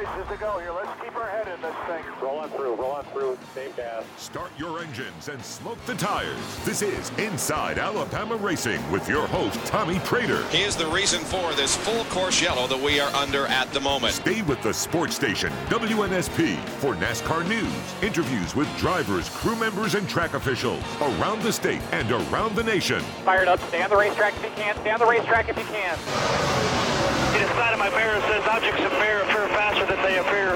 races to go here. Let's keep our head in this thing. Roll on through, roll on through, same gas. Start your engines and smoke the tires. This is Inside Alabama Racing with your host, Tommy Praytor. He is the reason for this full course yellow that we are under at the moment. Stay with the sports station, WNSP, for NASCAR news, interviews with drivers, crew members, and track officials around the state and around the nation. Fired up. Stay on the racetrack if you can. Stay on the racetrack if you can. Inside of my mirror says objects appear, appear faster than they appear.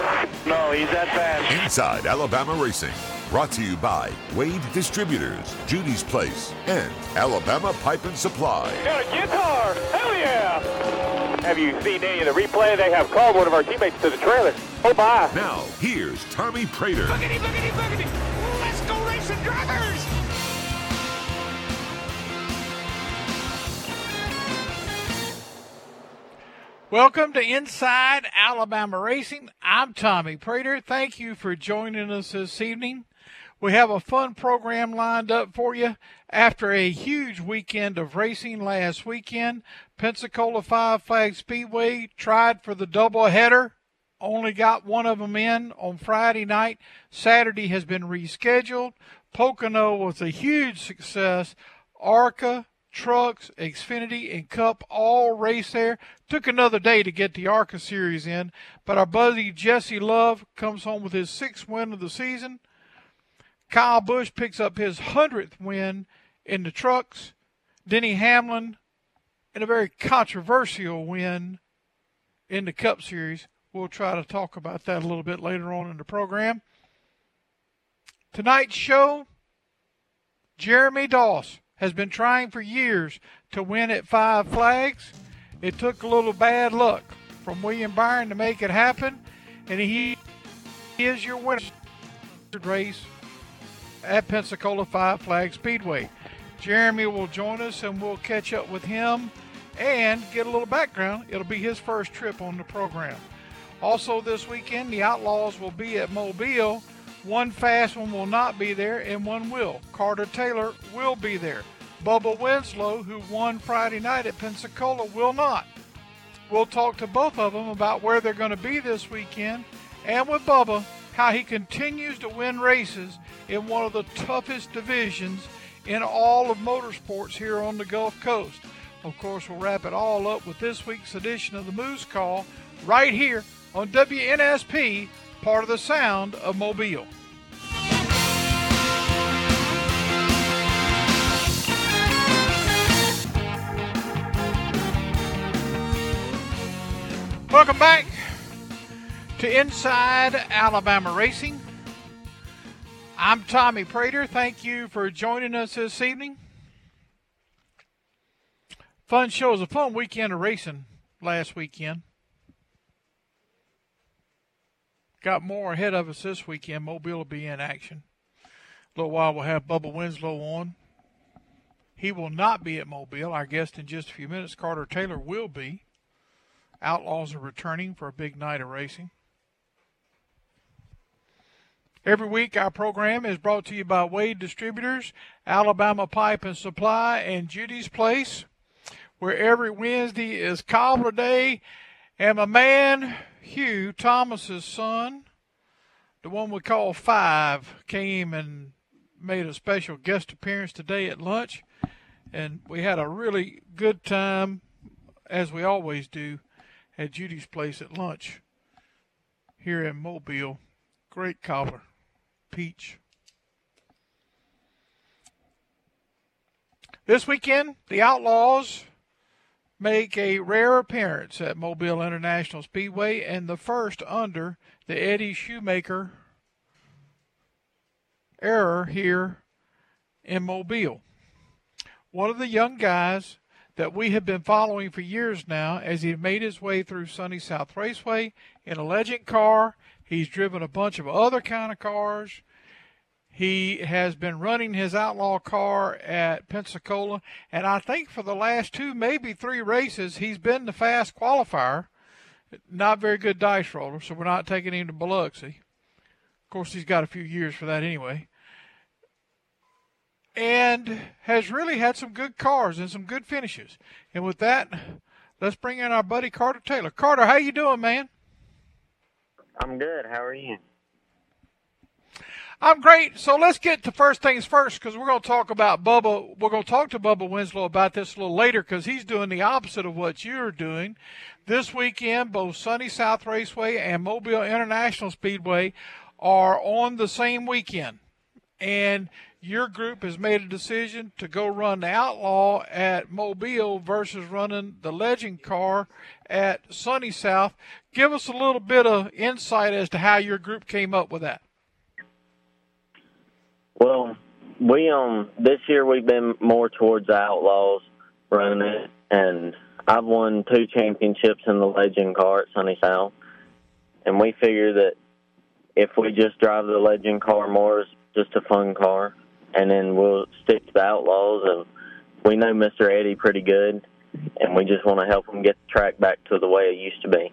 No, he's that fast. Inside Alabama Racing. Brought to you by Wade Distributors, Judy's Place, and Alabama Pipe and Supply. Got a guitar! Hell yeah! Have you seen any of the replay? They have called one of our teammates to the trailer. Oh, bye. Now, here's Tommy Praytor. Boogity, boogity, boogity. Let's go racing drivers! Welcome to Inside Alabama Racing. I'm Tommy Praytor. Thank you for joining us this evening. We have a fun program lined up for you after a huge weekend of racing last weekend. Pensacola Five Flag Speedway tried for the doubleheader, only got one of them in on Friday night. Saturday has been rescheduled. Pocono was a huge success. ARCA, trucks, Xfinity, and Cup all race there. Took another day to get the ARCA series in, but our buddy Jesse Love comes home with his sixth win of the season. Kyle Busch picks up his hundredth win in the trucks. Denny Hamlin in a very controversial win in the Cup Series. We'll try to talk about that a little bit later on in the program. Tonight's show, Jeremy Doss has been trying for years to win at Five Flags. It took a little bad luck from William Byron to make it happen, and he is your winner race at Pensacola Five Flag Speedway. Jeremy will join us and we'll catch up with him and get a little background. It'll be his first trip on the program. Also, this weekend, the Outlaws will be at Mobile. One fast one will not be there, and one will. Carter Taylor will be there. Bubba Winslow, who won Friday night at Pensacola, will not. We'll talk to both of them about where they're going to be this weekend, and with Bubba, how he continues to win races in one of the toughest divisions in all of motorsports here on the Gulf Coast. Of course, we'll wrap it all up with this week's edition of the Moose Call right here on WNSP, part of the sound of Mobile. Welcome back to Inside Alabama Racing. I'm Tommy Praytor. Thank you for joining us this evening. Fun show. It was a fun weekend of racing last weekend. Got more ahead of us this weekend. Mobile will be in action. A little while we'll have Bubba Winslow on. He will not be at Mobile. Our guest in just a few minutes, Carter Taylor, will be. Outlaws are returning for a big night of racing. Every week, our program is brought to you by Wade Distributors, Alabama Pipe and Supply, and Judy's Place, where every Wednesday is Cobbler Day. And my man, Hugh, Thomas's son, the one we call Five, came and made a special guest appearance today at lunch. And we had a really good time, as we always do, at Judy's Place at lunch here in Mobile. Great cobbler. Peach. This weekend, the Outlaws make a rare appearance at Mobile International Speedway and the first under the Eddie Shoemaker era here in Mobile. One of the young guys that we have been following for years now as he made his way through Sunny South Raceway in a legend car. He's driven a bunch of other kind of cars. He has been running his outlaw car at Pensacola, and I think for the last two, maybe three races, he's been the fast qualifier. Not very good dice roller, so we're not taking him to Biloxi. Of course, he's got a few years for that anyway. And has really had some good cars and some good finishes. And with that, let's bring in our buddy Carter Taylor. Carter, how you doing, man? I'm good. How are you? I'm great. So let's get to first things first because we're going to talk about Bubba. We're going to talk to Bubba Winslow about this a little later because he's doing the opposite of what you're doing. This weekend, both Sunny South Raceway and Mobile International Speedway are on the same weekend. And your group has made a decision to go run the Outlaw at Mobile versus running the Legend car at Sunny South. Give us a little bit of insight as to how your group came up with that. Well, we um this year we've been more towards the Outlaws running it, and I've won two championships in the Legend car at Sunny South, and we figure that if we just drive the Legend car more as just a fun car, and then we'll stick to the Outlaws, and we know Mr. Eddie pretty good, and we just want to help him get the track back to the way it used to be.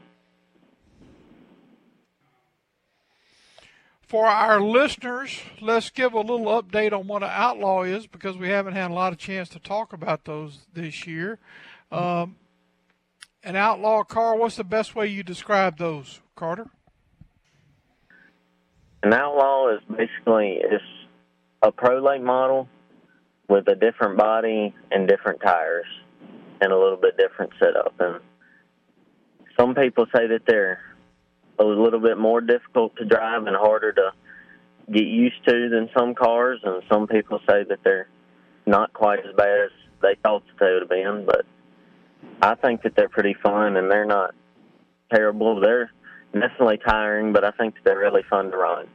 For our listeners, let's give a little update on what an outlaw is because we haven't had a lot of chance to talk about those this year. Um, an outlaw car, what's the best way you describe those, Carter? An outlaw is basically it's a pro late model with a different body and different tires and a little bit different setup. And some people say that they're a little bit more difficult to drive and harder to get used to than some cars, and some people say that they're not quite as bad as they thought that they would have been. But I think that they're pretty fun, and they're not terrible. They're definitely tiring, but I think that they're really fun to run.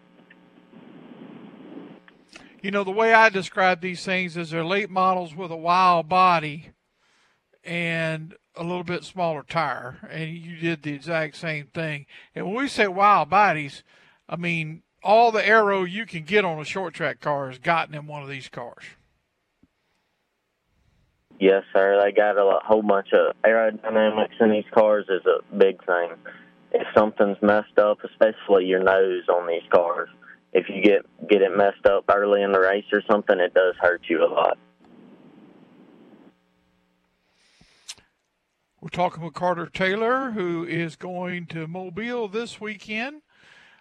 You know, the way I describe these things is they're late models with a wild body and a little bit smaller tire, and you did the exact same thing. And when we say wild bodies, I mean all the aero you can get on a short track car is gotten in one of these cars. Yes, sir. They got a whole bunch of aerodynamics in these cars is a big thing. If something's messed up, especially your nose on these cars, if you get get it messed up early in the race or something, it does hurt you a lot. We're talking with Carter Taylor, who is going to Mobile this weekend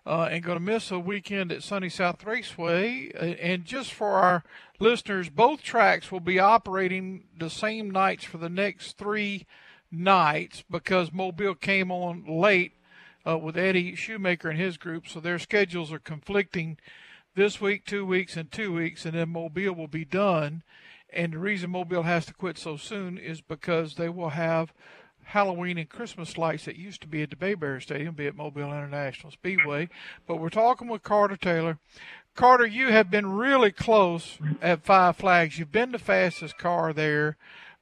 uh, and going to miss a weekend at Sunny South Raceway. And just for our listeners, both tracks will be operating the same nights for the next three nights because Mobile came on late uh, with Eddie Shoemaker and his group, so their schedules are conflicting this week, two weeks, and two weeks, and then Mobile will be done. And the reason Mobile has to quit so soon is because they will have Halloween and Christmas lights that used to be at the Bayberry Stadium, be at Mobile International Speedway. But we're talking with Carter Taylor. Carter, you have been really close at Five Flags. You've been the fastest car there,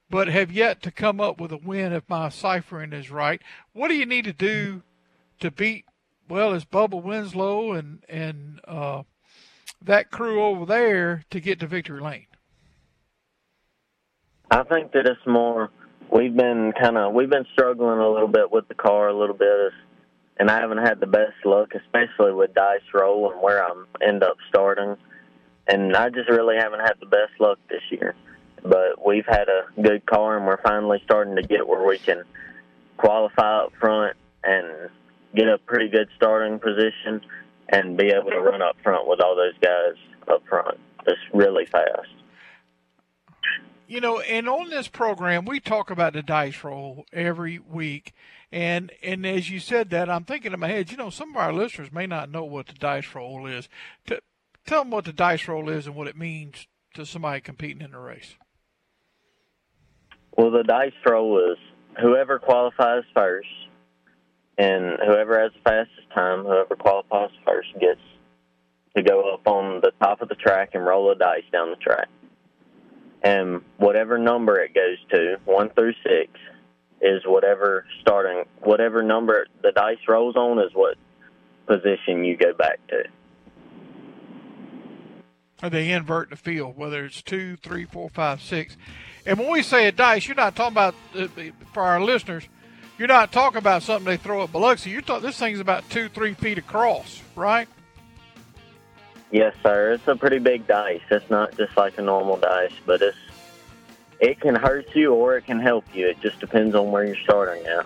but have yet to come up with a win if my ciphering is right. What do you need to do to beat, well, it's Bubba Winslow and, and uh, that crew over there to get to victory lane? I think that it's more. We've been kind of we've been struggling a little bit with the car a little bit, and I haven't had the best luck, especially with dice roll and where I'm end up starting. And I just really haven't had the best luck this year. But we've had a good car, and we're finally starting to get where we can qualify up front and get a pretty good starting position and be able to run up front with all those guys up front just really fast. You know, and on this program, we talk about the dice roll every week. And and as you said that, I'm thinking in my head, you know, some of our listeners may not know what the dice roll is. To, tell them what the dice roll is and what it means to somebody competing in a race. Well, the dice roll is whoever qualifies first, and whoever has the fastest time, whoever qualifies first, gets to go up on the top of the track and roll a dice down the track and whatever number it goes to, one through six, is whatever starting, whatever number the dice rolls on is what position you go back to. Or they invert the field, whether it's two, three, four, five, six. And when we say a dice, you're not talking about uh, for our listeners. You're not talking about something they throw at Biloxi. You're talking. This thing's about two, three feet across, right? Yes, sir. It's a pretty big dice. It's not just like a normal dice, but it's it can hurt you or it can help you. It just depends on where you're starting at.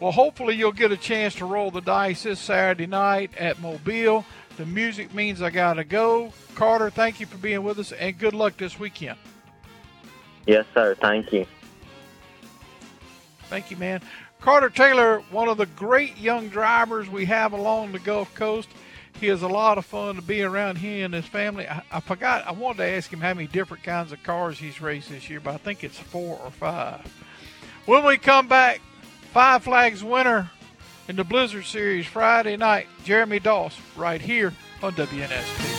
Well, hopefully you'll get a chance to roll the dice this Saturday night at Mobile. The music means I gotta go. Carter, thank you for being with us, and good luck this weekend. Yes, sir. Thank you. Thank you, man. Carter Taylor, one of the great young drivers we have along the Gulf Coast. He is a lot of fun to be around he and his family. I, I, forgot, I wanted to ask him how many different kinds of cars he's raced this year, but I think it's four or five. When we come back, Five Flags winner in the Blizzard Series Friday night, Jeremy Doss, right here on WNSP.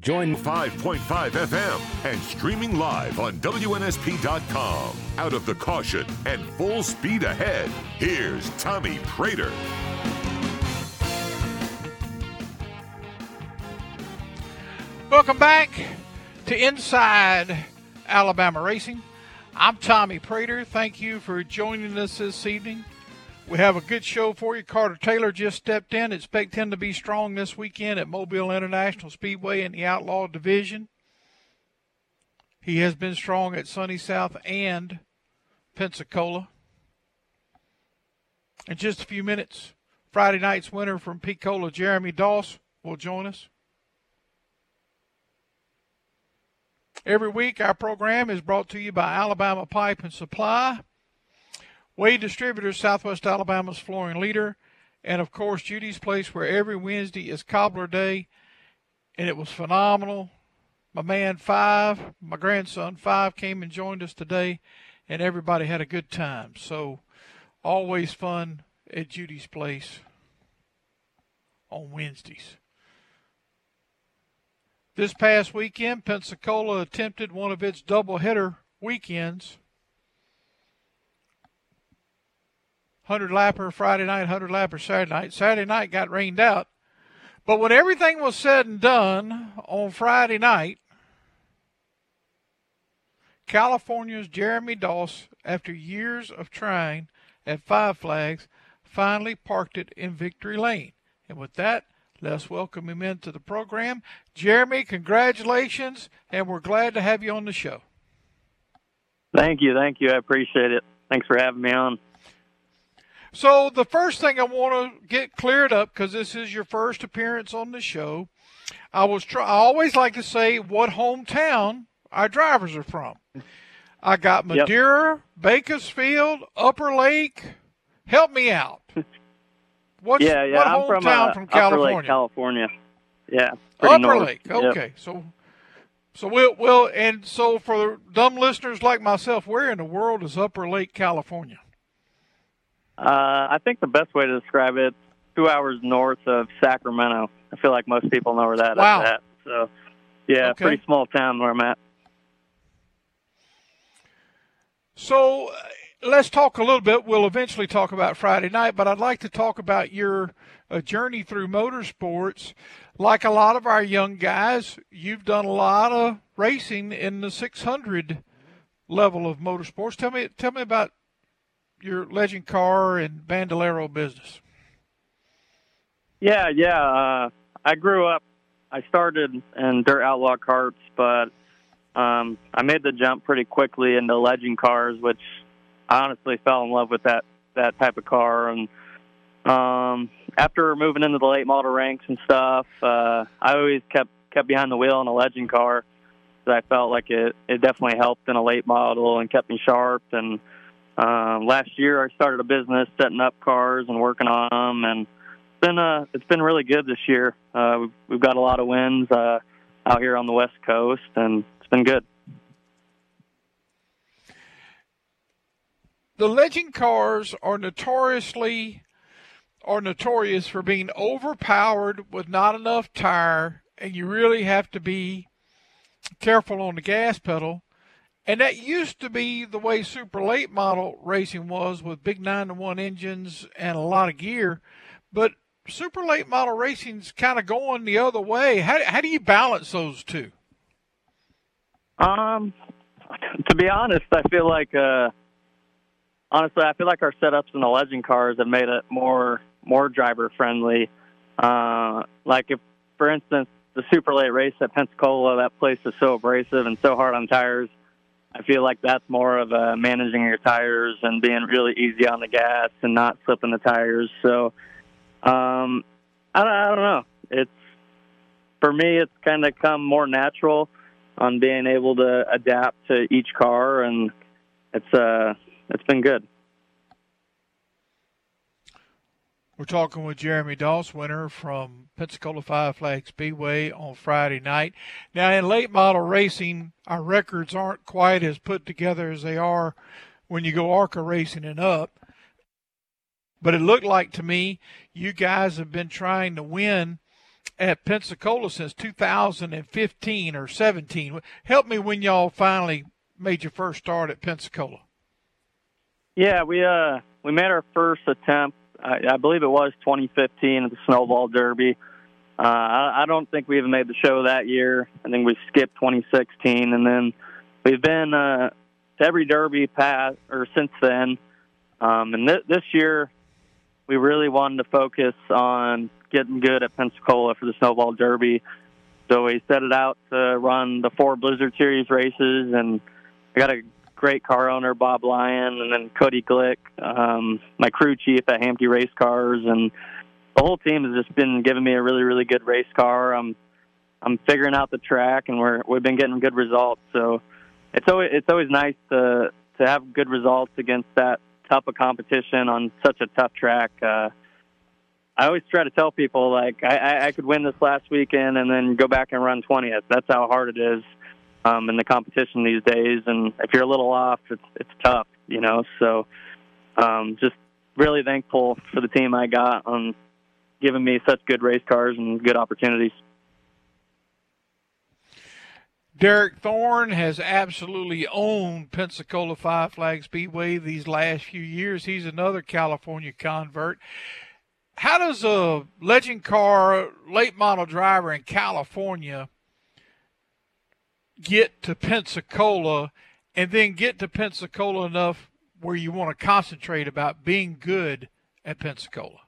Join 5.5 FM and streaming live on WNSP.com. Out of the caution and full speed ahead, here's Tommy Praytor. Welcome back to Inside Alabama Racing. I'm Tommy Praytor. Thank you for joining us this evening. We have a good show for you. Carter Taylor just stepped in. Expect him to be strong this weekend at Mobile International Speedway in the Outlaw Division. He has been strong at Sunny South and Pensacola. In just a few minutes, Friday night's winner from Pensacola, Jeremy Doss, will join us. Every week, our program is brought to you by Alabama Pipe and Supply, Wade Distributors, Southwest Alabama's flooring leader, and of course, Judy's Place, where every Wednesday is Cobbler Day, and it was phenomenal. My man Five, my grandson Five, came and joined us today, and everybody had a good time. So, always fun at Judy's Place on Wednesdays. This past weekend, Pensacola attempted one of its doubleheader weekends. 100 lapper Friday night, 100 lapper Saturday night. Saturday night got rained out. But when everything was said and done on Friday night, California's Jeremy Doss, after years of trying at Five Flags, finally parked it in Victory Lane. And with that, Let's welcome him into the program. Jeremy, congratulations, and we're glad to have you on the show. Thank you. Thank you. I appreciate it. Thanks for having me on. So, the first thing I want to get cleared up because this is your first appearance on the show. I was try- I always like to say what hometown our drivers are from. I got Madera, yep. Bakersfield, Upper Lake. Help me out. What's, yeah, yeah. What I'm from, uh, from California? Upper Lake, California. Yeah. Upper north. Lake. Okay. Yep. So so we'll, we'll and so for dumb listeners like myself, where in the world is Upper Lake, California? Uh, I think the best way to describe it, two hours north of Sacramento. I feel like most people know where that wow. is at. So, yeah, okay. pretty small town where I'm at. So, uh, let's talk a little bit. We'll eventually talk about Friday night, but I'd like to talk about your uh, journey through motorsports. Like a lot of our young guys, you've done a lot of racing in the 600 level of motorsports. Tell me, tell me about your legend car and bandolero business. Yeah, yeah. Uh, I grew up. I started in dirt outlaw karts, but um, I made the jump pretty quickly into legend cars, which I honestly fell in love with that that type of car. And um, after moving into the late model ranks and stuff, uh, I always kept kept behind the wheel in a legend car. So I felt like it it definitely helped in a late model and kept me sharp. And um, last year I started a business setting up cars and working on them, and it's been uh it's been really good this year. Uh, we've, we've got a lot of wins uh, out here on the West Coast, and it's been good. the legend cars are notoriously are notorious for being overpowered with not enough tire and you really have to be careful on the gas pedal and that used to be the way super late model racing was with big 9 to 1 engines and a lot of gear but super late model racing's kind of going the other way how, how do you balance those two um to be honest i feel like uh honestly, I feel like our setups in the legend cars have made it more more driver friendly. Uh, like if, for instance, the super late race at Pensacola, that place is so abrasive and so hard on tires. I feel like that's more of uh, managing your tires and being really easy on the gas and not slipping the tires. So, um, I, I don't know. It's for me, it's kind of come more natural on being able to adapt to each car, and it's uh, it's been good. We're talking with Jeremy Doss, winner from Pensacola Five Flag Speedway on Friday night. Now, in late model racing, our records aren't quite as put together as they are when you go ARCA racing and up. But it looked like to me you guys have been trying to win at Pensacola since 2015 or 17. Help me when y'all finally made your first start at Pensacola. Yeah, we uh we made our first attempt I, I believe it was 2015 at the Snowball Derby. Uh, I, I don't think we even made the show that year. I think we skipped 2016, and then we've been uh, to every Derby past or since then. Um, and th- this year, we really wanted to focus on getting good at Pensacola for the Snowball Derby. So we set it out to run the four Blizzard Series races, and I got a great car owner Bob Lyon, and then Cody Glick, um, my crew chief at Hamke Race Cars, and the whole team has just been giving me a really, really good race car. I'm I'm figuring out the track, and we're we've been getting good results. So it's always it's always nice to to have good results against that tough a competition on such a tough track. Uh, I always try to tell people like I, I could win this last weekend and then go back and run 20th. That's how hard it is um, in the competition these days. And if you're a little off, it's it's tough, you know. So um, just really thankful for the team I got on giving me such good race cars and good opportunities. Derek Thorn has absolutely owned Pensacola Five Flag Speedway these last few years. He's another California convert. How does a legend car late model driver in California get to Pensacola and then get to Pensacola enough where you want to concentrate about being good at Pensacola?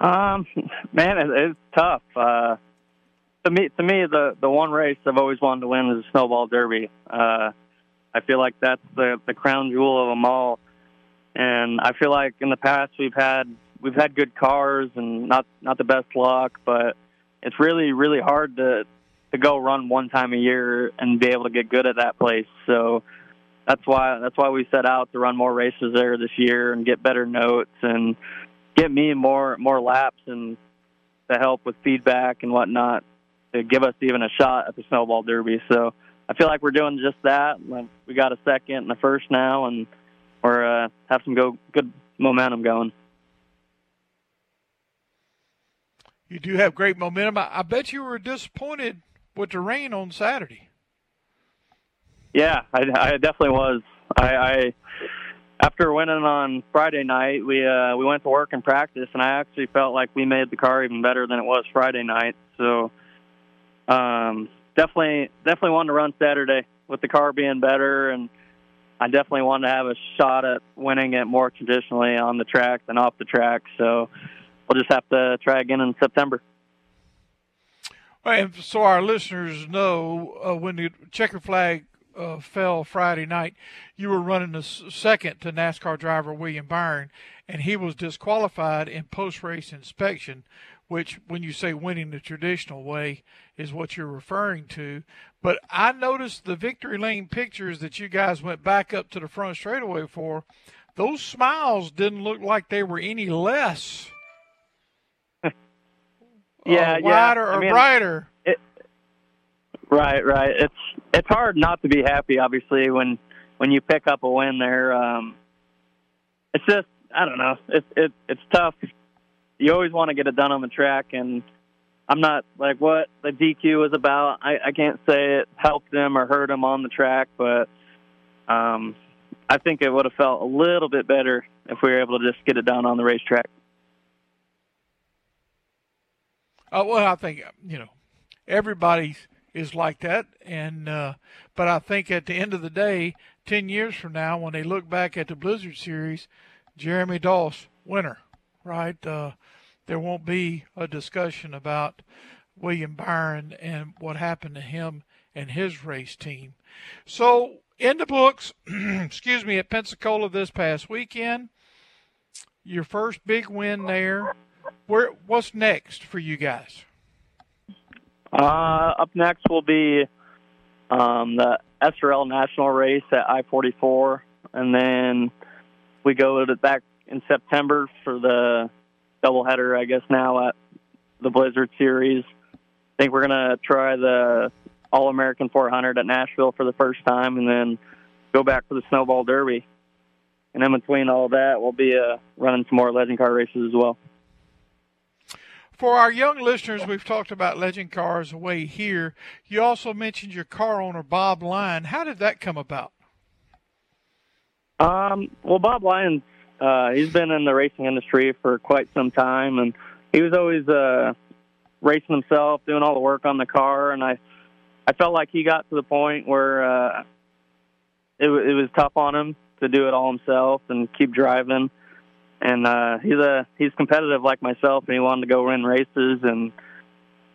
Um, man, it, it's tough. Uh, to me, to me, the the one race I've always wanted to win is the Snowball Derby. Uh, I feel like that's the the crown jewel of them all, and I feel like in the past we've had we've had good cars and not not the best luck, but it's really really hard to to go run one time a year and be able to get good at that place. So that's why that's why we set out to run more races there this year and get better notes and get me more more laps and to help with feedback and whatnot to give us even a shot at the snowball derby. So I feel like we're doing just that. We got a second and a first now, and we're uh, have some go good momentum going. You do have great momentum. I, I bet you were disappointed with the rain on Saturday. Yeah, I, I definitely was. I, I after winning on Friday night, we uh, we went to work and practice, and I actually felt like we made the car even better than it was Friday night. So um, definitely definitely wanted to run Saturday with the car being better, and I definitely wanted to have a shot at winning it more traditionally on the track than off the track. So we'll just have to try again in September. And so our listeners know, uh, when the checker flag uh, fell Friday night, you were running second to NASCAR driver William Byron, and he was disqualified in post-race inspection, which, when you say winning the traditional way, is what you're referring to. But I noticed the victory lane pictures that you guys went back up to the front straightaway for. Those smiles didn't look like they were any less yeah, wider yeah. or I mean, brighter. It, right, right. It's it's hard not to be happy, obviously, when when you pick up a win there. Um, it's just I don't know. It's it, it's tough. You always want to get it done on the track, and I'm not like what the DQ was about. I, I can't say it helped them or hurt them on the track, but um, I think it would have felt a little bit better if we were able to just get it done on the racetrack. Uh, well, I think you know everybody is like that, and uh, but I think at the end of the day, ten years from now, when they look back at the Blizzard Series, Jeremy Doss winner, right? Uh, there won't be a discussion about William Byron and what happened to him and his race team. So in the books, excuse me, at Pensacola this past weekend, your first big win there. Where what's next for you guys? Uh, up next will be um, the SRL National Race at I-44, and then we go back in September for the doubleheader, I guess now at the Blizzard Series. I think we're gonna try the All American 400 at Nashville for the first time, and then go back for the Snowball Derby. And in between all that, we'll be uh, running some more legend car races as well. For our young listeners, we've talked about legend cars away here. You also mentioned your car owner, Bob Lyon. How did that come about? Um, well, Bob Lyons, uh, he's been in the racing industry for quite some time, and he was always uh, racing himself, doing all the work on the car. And I, I felt like he got to the point where uh, it, it was tough on him to do it all himself and keep driving and uh, he's a he's competitive like myself, and he wanted to go win races, and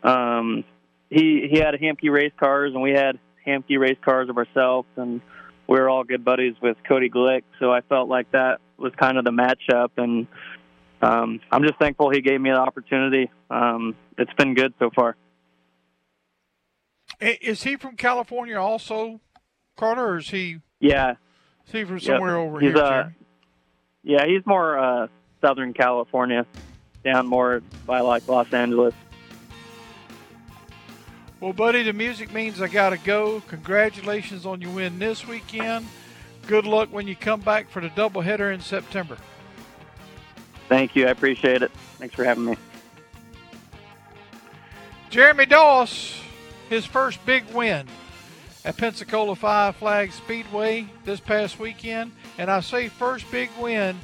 um, he he had a Hamke race cars, and we had Hamke race cars of ourselves, and we were all good buddies with Cody Glick, so I felt like that was kind of the matchup, and um, I'm just thankful he gave me the opportunity. Um, it's been good so far. Is he from California also, Carter, or is he? Yeah. Is he from somewhere yep. over he's, here? Uh, yeah, he's more uh, Southern California, down more by like Los Angeles. Well, buddy, the music means I got to go. Congratulations on your win this weekend. Good luck when you come back for the doubleheader in September. Thank you. I appreciate it. Thanks for having me. Jeremy Doss, his first big win at Pensacola Five Flag Speedway this past weekend. And I say first big win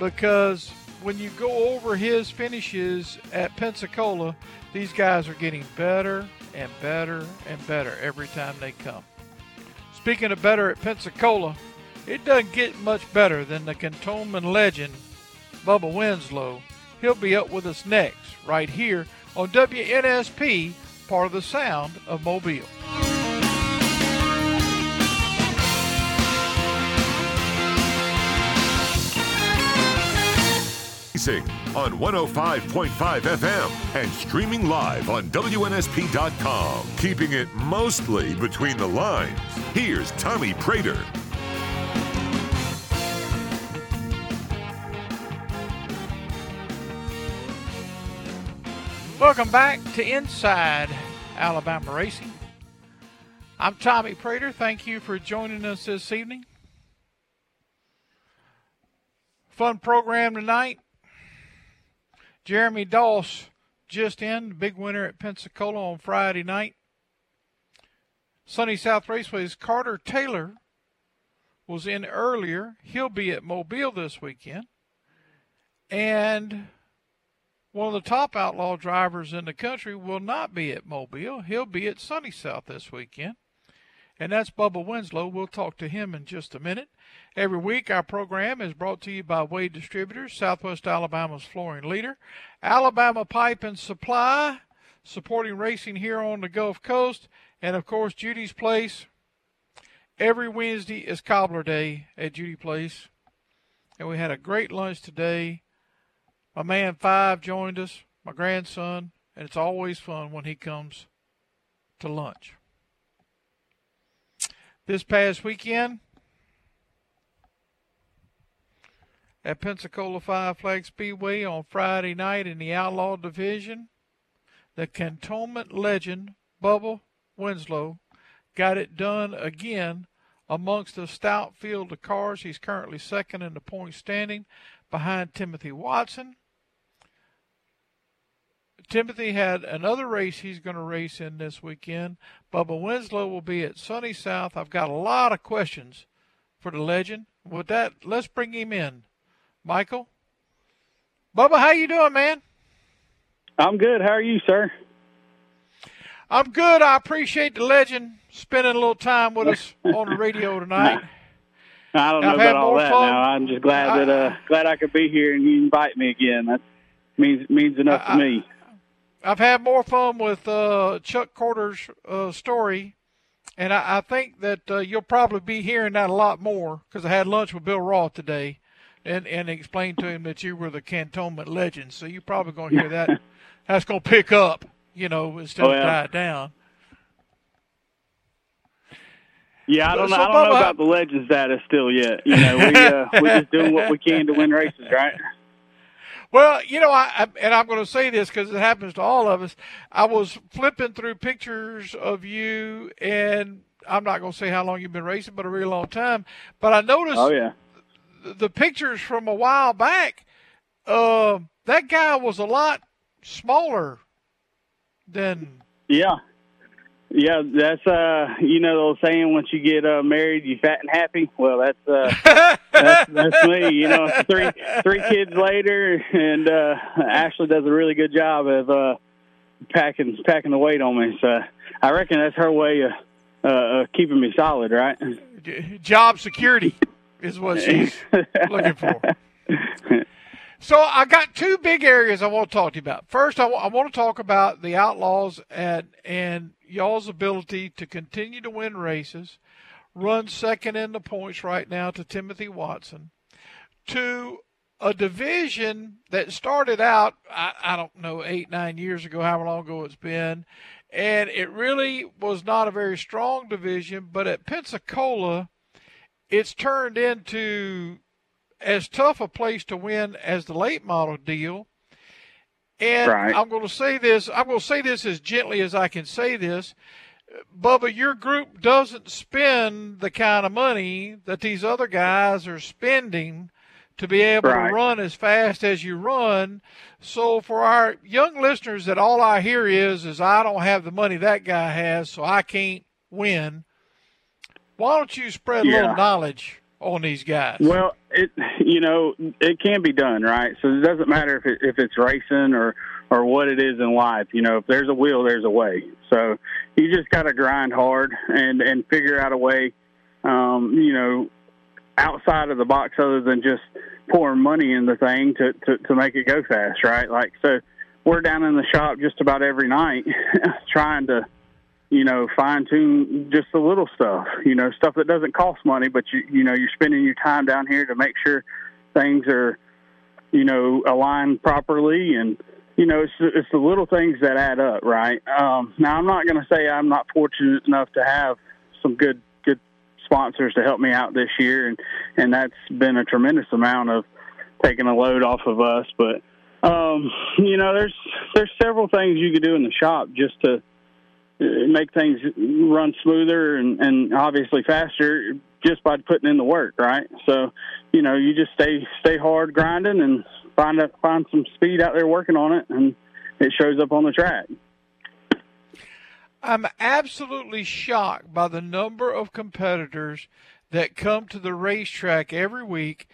because when you go over his finishes at Pensacola, these guys are getting better and better and better every time they come. Speaking of better at Pensacola, it doesn't get much better than the Cantonment legend, Bubba Winslow. He'll be up with us next, right here on WNSP, part of the sound of Mobile. On 105.5 FM and streaming live on WNSP.com. Keeping it mostly between the lines. Here's Tommy Praytor. Welcome back to Inside Alabama Racing. I'm Tommy Praytor. Thank you for joining us this evening. Fun program tonight. Jeremy Doss just in, big winner at Pensacola on Friday night. Sunny South Raceway's Carter Taylor was in earlier. He'll be at Mobile this weekend. And one of the top outlaw drivers in the country will not be at Mobile. He'll be at Sunny South this weekend. And that's Bubba Winslow. We'll talk to him in just a minute. Every week, our program is brought to you by Wade Distributors, Southwest Alabama's flooring leader, Alabama Pipe and Supply, supporting racing here on the Gulf Coast, and of course, Judy's Place. Every Wednesday is Cobbler Day at Judy Place, and we had a great lunch today. My man Five joined us, my grandson, and it's always fun when he comes to lunch. This past weekend, at Pensacola Five Flag Speedway on Friday night in the Outlaw Division. The cantonment legend, Bubba Winslow, got it done again amongst a stout field of cars. He's currently second in the point standing behind Timothy Watson. Timothy had another race he's going to race in this weekend. Bubba Winslow will be at Sunny South. I've got a lot of questions for the legend. With that, let's bring him in. Michael. Bubba, how you doing, man? I'm good. How are you, sir? I'm good. I appreciate the legend spending a little time with us on the radio tonight. I don't know I've about all that fun. now. I'm just glad I, that uh glad I could be here and you invite me again. That means means enough I, to me. I've had more fun with uh, Chuck Corder's uh, story and I, I think that uh, you'll probably be hearing that a lot more because I had lunch with Bill Roth today, and and explained to him that you were the cantonment legend. So you're probably going to hear that. That's going to pick up, you know, instead Oh, of die down. Yeah, I don't know. I don't know about the legend status still yet. You know, we uh, we're just doing what we can to win races, right? Well, you know, I, I and I'm going to say this because it happens to all of us. I was flipping through pictures of you, and I'm not going to say how long you've been racing, but a really long time. But I noticed Oh yeah. the, the pictures from a while back. Uh, that guy was a lot smaller than. Yeah. Yeah, that's uh you know the old saying once you get uh married you fat and happy. Well that's uh that's that's me, you know, three three kids later and uh Ashley does a really good job of uh packing packing the weight on me. So I reckon that's her way of uh, uh keeping me solid, right? job security is what she's looking for. So I got two big areas I want to talk to you about. First, I want to talk about the Outlaws and and y'all's ability to continue to win races, run second in the points right now to Timothy Watson, to a division that started out I, I don't know eight nine years ago, how long ago it's been, and it really was not a very strong division. But at Pensacola, it's turned into as tough a place to win as the late model deal. And Right. I'm going to say this. I'm going to say this as gently as I can say this. Bubba, your group doesn't spend the kind of money that these other guys are spending to be able Right. to run as fast as you run. So for our young listeners that all I hear is is I don't have the money that guy has, so I can't win. Why don't you spread a little knowledge on these guys? Well, it you know it can be done, right? So it doesn't matter if it, if it's racing or or what it is in life. You know, if there's a will, there's a way. So you just got to grind hard and and figure out a way. Um, you know, outside of the box, other than just pouring money in the thing to to, to make it go fast, right? Like so. We're down in the shop just about every night trying to you know, fine tune just the little stuff, you know, stuff that doesn't cost money, but you, you know, you're spending your time down here to make sure things are, you know, aligned properly. And, you know, it's, it's the little things that add up, right? Um, now I'm not going to say I'm not fortunate enough to have some good, good sponsors to help me out this year. And, and that's been a tremendous amount of taking a load off of us. But, um, you know, there's, there's several things you could do in the shop just to, Uh, make things run smoother and, and obviously faster just by putting in the work, right? So, you know, you just stay stay hard grinding and find a, find some speed out there working on it, and it shows up on the track. I'm absolutely shocked by the number of competitors that come to the racetrack every week.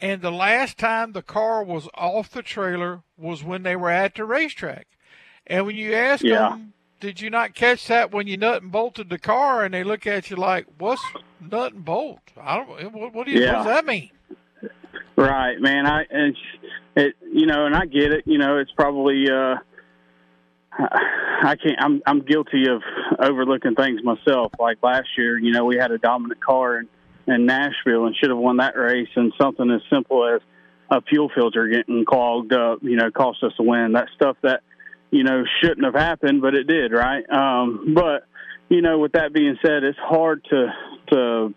And the last time the car was off the trailer was when they were at the racetrack. And when you ask Yeah. them, did you not catch that when you nut and bolted the car? And they look at you like, what's nut and bolt? I don't, what, what, do you, Yeah. what does that mean? Right, man. I it's it you know, and I get it. You know, it's probably uh I can't. I'm I'm guilty of overlooking things myself. Like last year, you know, we had a dominant car in, in Nashville and should have won that race. And something as simple as a fuel filter getting clogged up, you know, cost us a win. That stuff that you know shouldn't have happened, but it did, right? Um, but you know, with that being said, it's hard to to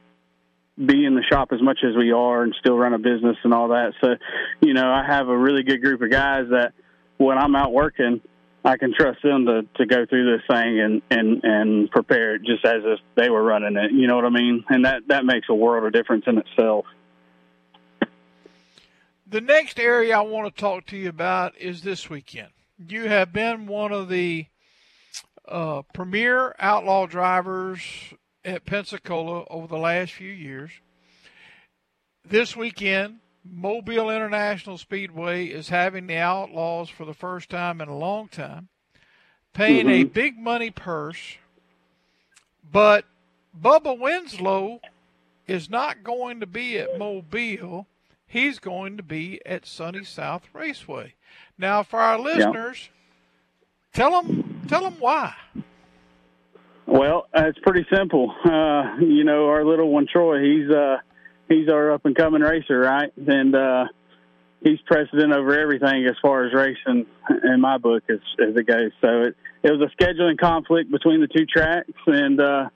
be in the shop as much as we are and still run a business and all that. So, you know, I have a really good group of guys that when I'm out working, I can trust them to, to go through this thing and, and, and prepare it just as if they were running it. You know what I mean? And that, that makes a world of difference in itself. The next area I want to talk to you about is this weekend. You have been one of the uh, premier outlaw drivers at Pensacola over the last few years. This weekend, Mobile International Speedway is having the Outlaws for the first time in a long time, paying a Mhm. big money purse. But Bubba Winslow is not going to be at Mobile. He's going to be at Sunny South Raceway. Now, for our listeners, tell them tell them why. Well, uh, it's pretty simple. Uh, you know, our little one Troy, he's uh, he's our up and coming racer, right? And uh, he's precedent over everything as far as racing in my book as, as it goes. So it, it was a scheduling conflict between the two tracks, and uh,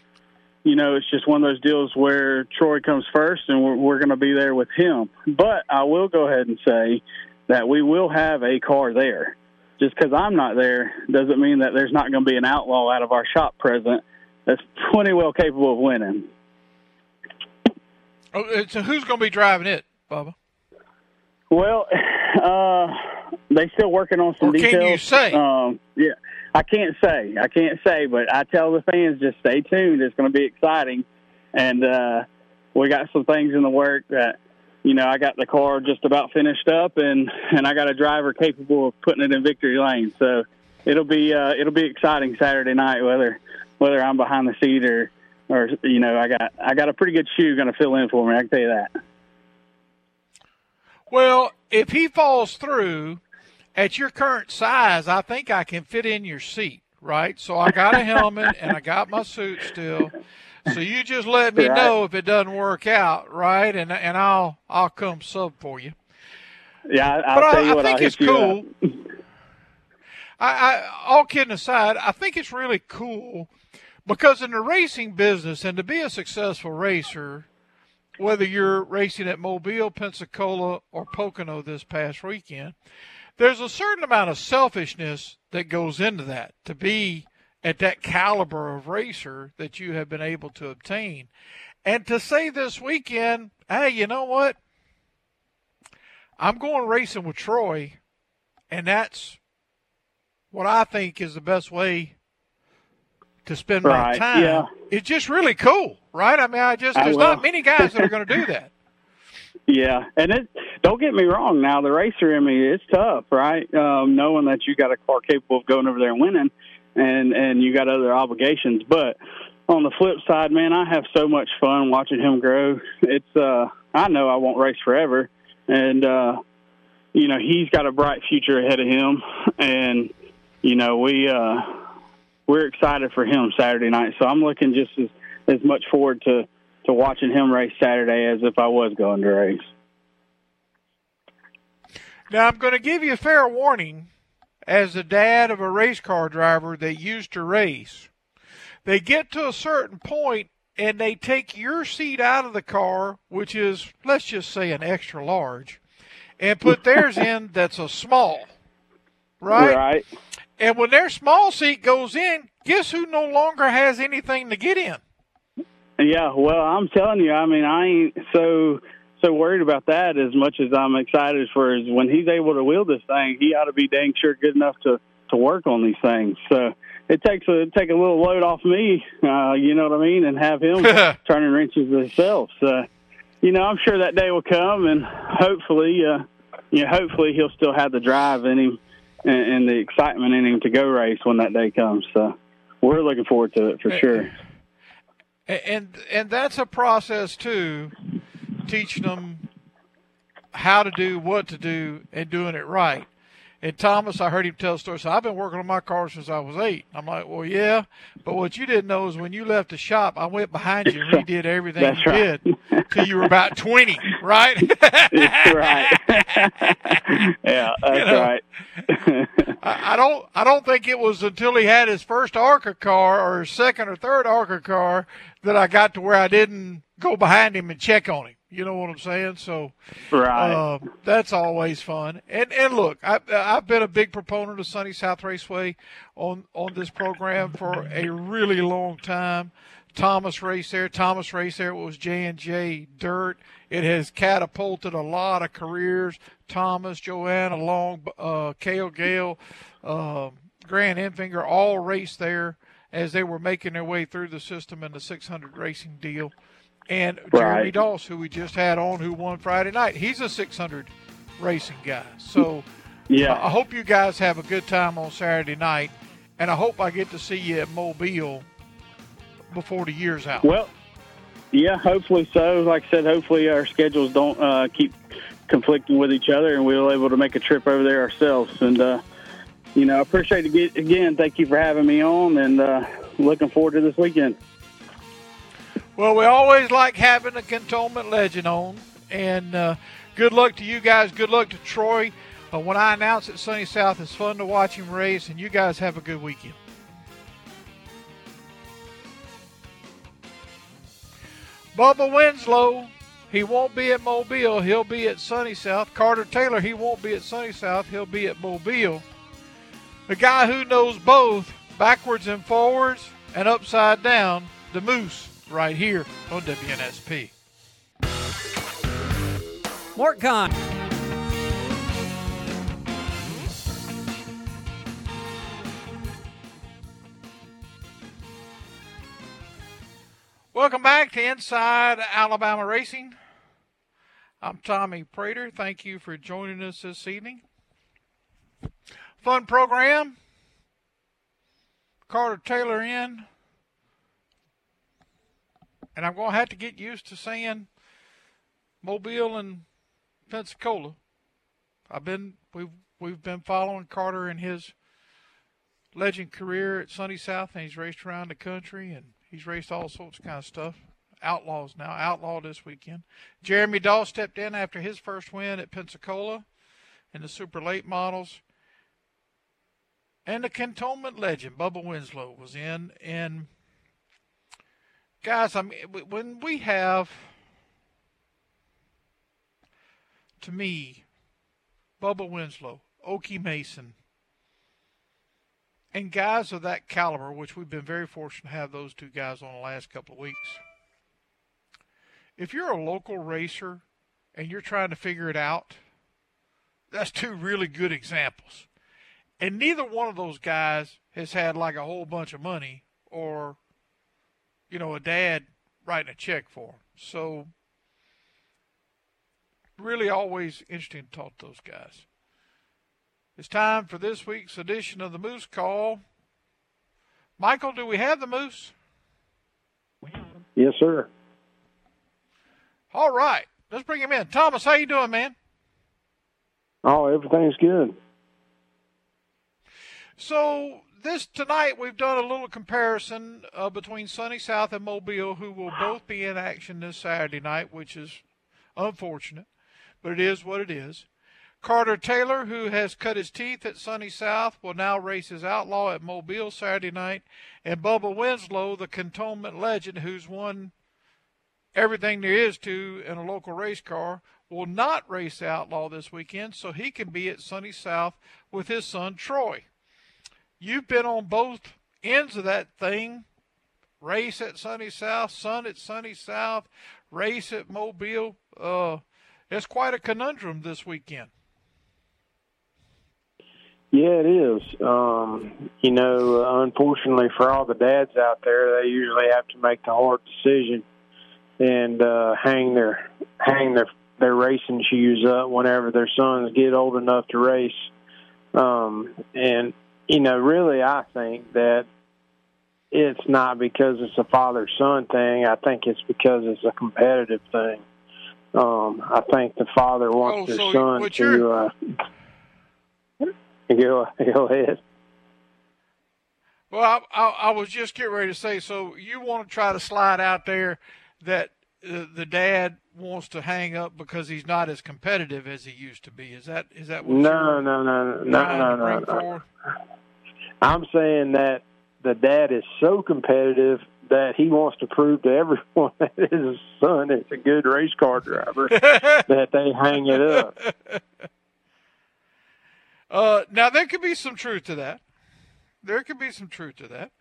you know, it's just one of those deals where Troy comes first, and we're, we're going to be there with him. But I will go ahead and say that we will have a car there. Just because I'm not there doesn't mean that there's not going to be an outlaw out of our shop present that's plenty well capable of winning. Oh, so who's going to be driving it, Bubba? Well, uh, they still working on some or details. Can you say? Um, yeah, I can't say. I can't say, but I tell the fans just stay tuned. It's going to be exciting, and uh, we got some things in the work that you know I got the car just about finished up, and and I got a driver capable of putting it in victory lane. So it'll be uh, it'll be exciting Saturday night, whether whether I'm behind the seat or or you know I got I got a pretty good shoe going to fill in for me. I can tell you that. Well, if he falls through at your current size, I think I can fit in your seat, right? So I got a helmet and I got my suit still. So you just let me Right. know if it doesn't work out, right? And and I'll I'll come sub for you. Yeah, I- I'll but tell I, you I what. think I'll it's hit you up. cool. I, I all kidding aside, I think it's really cool because in the racing business and to be a successful racer, whether you're racing at Mobile, Pensacola, or Pocono this past weekend, there's a certain amount of selfishness that goes into that to be at that caliber of racer that you have been able to obtain. And to say this weekend, hey, you know what? I'm going racing with Troy, and that's what I think is the best way to spend my time. yeah. It's just really cool, right? I mean, I just I there's will. not many guys that are going to do that. Yeah, and it don't get me wrong. Now the racer in me, it's tough, right? Um, knowing that you got a car capable of going over there and winning, and and you got other obligations. But on the flip side, man, I have so much fun watching him grow. It's uh, I know I won't race forever, and uh, you know he's got a bright future ahead of him, and you know we uh, we're excited for him Saturday night. So I'm looking just as as much forward to to watching him race Saturday as if I was going to race. Now, I'm going to give you a fair warning as the dad of a race car driver that used to race. They get to a certain point and they take your seat out of the car, which is, let's just say, an extra large, and put theirs in that's a small. Right? Right. And when their small seat goes in, guess who no longer has anything to get in? Yeah, well, I'm telling you, I mean, I ain't so so worried about that as much as I'm excited for is when he's able to wheel this thing, he ought to be dang sure good enough to to work on these things. So it takes a take a little load off me, uh, you know what I mean, and have him turning wrenches himself. So, you know, I'm sure that day will come, and hopefully, uh, you know, hopefully he'll still have the drive in him and, and the excitement in him to go race when that day comes. So, we're looking forward to it for sure. And and that's a process too teaching them how to do what to do and doing it right and thomas i heard him tell a story so i've been working on my car since i was eight i'm like well yeah but what you didn't know is when you left the shop i went behind you and redid everything That's you right. did till you were about 20 right right. yeah, that's You know, right. I, I don't I don't think it was until he had his first ARCA car or his second or third ARCA car that I got to where I didn't go behind him and check on him. You know what I'm saying? So Right. uh, that's always fun. And and look, I I've been a big proponent of Sunny South Raceway on on this program for a really long time. Thomas race there. Thomas race there was J and J Dirt. It has catapulted a lot of careers. Thomas, Johanna Long, uh, Cale Gale, uh, Grant Enfinger all raced there as they were making their way through the system in the 600 racing deal. And Jeremy Right. Doss, who we just had on, who won Friday night, he's a 600 racing guy. So Yeah. I hope you guys have a good time on Saturday night, and I hope I get to see you at Mobile before the year's out. Well, yeah, hopefully so. Like I said, hopefully our schedules don't uh, keep conflicting with each other, and we'll able to make a trip over there ourselves. And uh, you know, I appreciate it again. Thank you for having me on, and uh, looking forward to this weekend. Well, we always like having a cantonment legend on, and uh, good luck to you guys. Good luck to Troy. Uh, when I announce at Sunny South, it's fun to watch him race, and you guys have a good weekend. Bubba Winslow, he won't be at Mobile. He'll be at Sunny South. Carter Taylor, he won't be at Sunny South. He'll be at Mobile. The guy who knows both backwards and forwards and upside down, the Moose, right here on WNSP. Mort Kahn. Welcome back to Inside Alabama Racing. I'm Tommy Praytor. Thank you for joining us this evening. Fun program. Carter Taylor in. And I'm going to have to get used to saying Mobile and Pensacola. I've been we've we've been following Carter in his legend career at Sunny South and he's raced around the country and He's raced all sorts of kind of stuff. Outlaws now, outlaw this weekend. Jeremy Doss stepped in after his first win at Pensacola in the super late models. And the cantonment legend, Bubba Winslow, was in. And guys, I mean, when we have, to me, Bubba Winslow, Okie Mason, and guys of that caliber, which we've been very fortunate to have those two guys on the last couple of weeks. If you're a local racer and you're trying to figure it out, that's two really good examples. And neither one of those guys has had like a whole bunch of money or, you know, a dad writing a check for them. So, really always interesting to talk to those guys. It's time for this week's edition of the Moose Call. Michael, do we have the Moose? Yes, sir. All right, let's bring him in. Thomas, how you doing, man? Oh, everything's good. So this tonight we've done a little comparison uh, between Sunny South and Mobile, who will both be in action this Saturday night, which is unfortunate, but it is what it is. Carter Taylor, who has cut his teeth at Sunny South, will now race his outlaw at Mobile Saturday night. And Bubba Winslow, the cantonment legend who's won everything there is to in a local race car, will not race outlaw this weekend, so he can be at Sunny South with his son Troy. You've been on both ends of that thing. Race at Sunny South, son at Sunny South, race at Mobile. Uh, it's quite a conundrum this weekend. Yeah, it is. Um, you know, unfortunately for all the dads out there, they usually have to make the hard decision and uh, hang their hang their their racing shoes up whenever their sons get old enough to race. Um, and you know, really, I think that it's not because it's a father son thing. I think it's because it's a competitive thing. Um, I think the father wants oh, their so son to. Uh, Go, go ahead. Well, I, I, I, was just getting ready to say. So you want to try to slide out there that the dad wants to hang up because he's not as competitive as he used to be. Is that is that what? No, no, no, no, no, no, no. I'm saying that the dad is so competitive that he wants to prove to everyone that his son is a good race car driver that they hang it up. Uh, now there could be some truth to that. There could be some truth to that.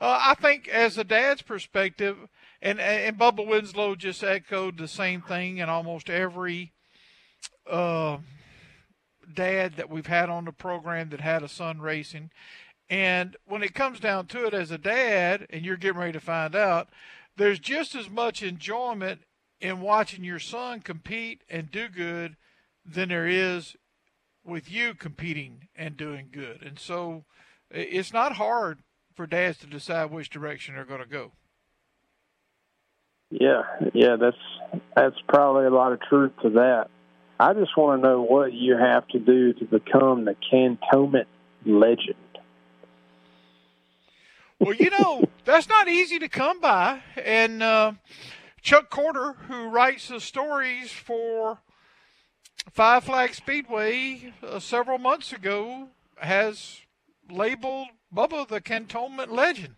Uh, I think, as a dad's perspective, and and Bubba Winslow just echoed the same thing in almost every uh, dad that we've had on the program that had a son racing. And when it comes down to it, as a dad, and you're getting ready to find out, there's just as much enjoyment in watching your son compete and do good than there is with you competing and doing good. And so it's not hard for dads to decide which direction they're going to go. Yeah, yeah, that's that's probably a lot of truth to that. I just want to know what you have to do to become the cantonment legend. well, you know, that's not easy to come by. And uh, Chuck Corder, who writes the stories for Five Flag Speedway uh, several months ago, has labeled Bubba the cantonment legend.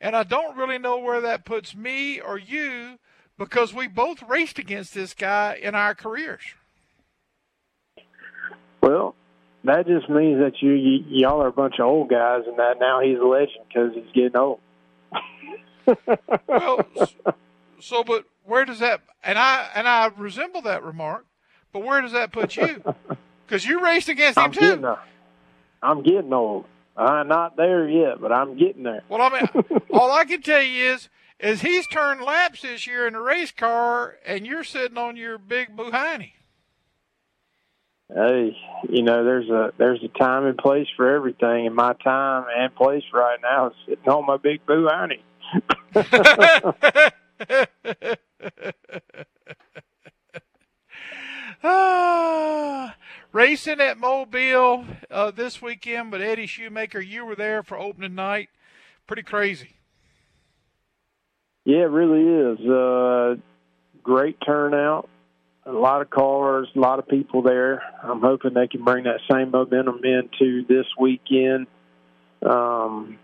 And I don't really know where that puts me or you because we both raced against this guy in our careers. Well, that just means that you, you y'all are a bunch of old guys, and that now he's a legend because he's getting old. well, so but where does that? And I and I resemble that remark, but where does that put you? Because you raced against him I'm too. Getting, uh, I'm getting old. I'm not there yet, but I'm getting there. Well, I mean, all I can tell you is, is he's turned laps this year in a race car, and you're sitting on your big Buhani. Hey, you know, there's a there's a time and place for everything, and my time and place right now is sitting on my big Buhani. ah, racing at Mobile uh, this weekend, but Eddie Shoemaker, you were there for opening night. Pretty crazy. Yeah, it really is. Uh, great turnout. A lot of cars, a lot of people there. I'm hoping they can bring that same momentum into this weekend. Um,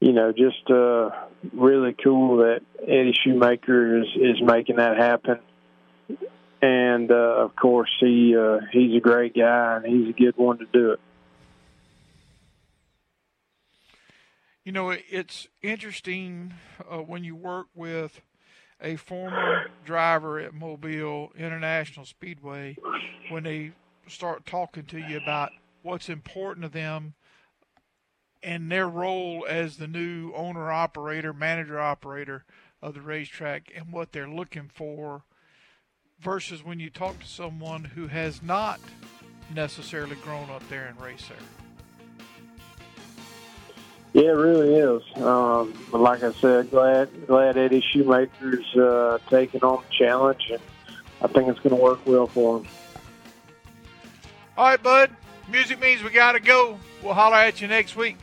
you know, just uh, really cool that Eddie Shoemaker is is making that happen. And uh, of course, he uh, he's a great guy and he's a good one to do it. You know, it's interesting uh, when you work with a former driver at Mobile International Speedway when they start talking to you about what's important to them and their role as the new owner operator, manager operator of the racetrack and what they're looking for versus when you talk to someone who has not necessarily grown up there and raced there. Yeah, it really is. Um, but like I said, glad glad Eddie Shoemaker's uh, taking on the challenge, and I think it's going to work well for him. All right, bud. Music means we got to go. We'll holler at you next week.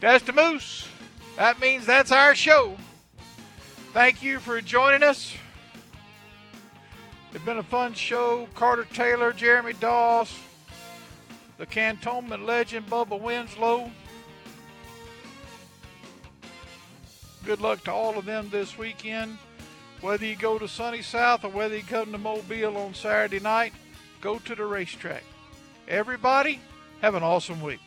That's the Moose. That means that's our show. Thank you for joining us. It's been a fun show. Carter Taylor, Jeremy Doss, the cantonment legend Bubba Winslow. Good luck to all of them this weekend. Whether you go to Sunny South or whether you come to Mobile on Saturday night, go to the racetrack. Everybody, have an awesome week.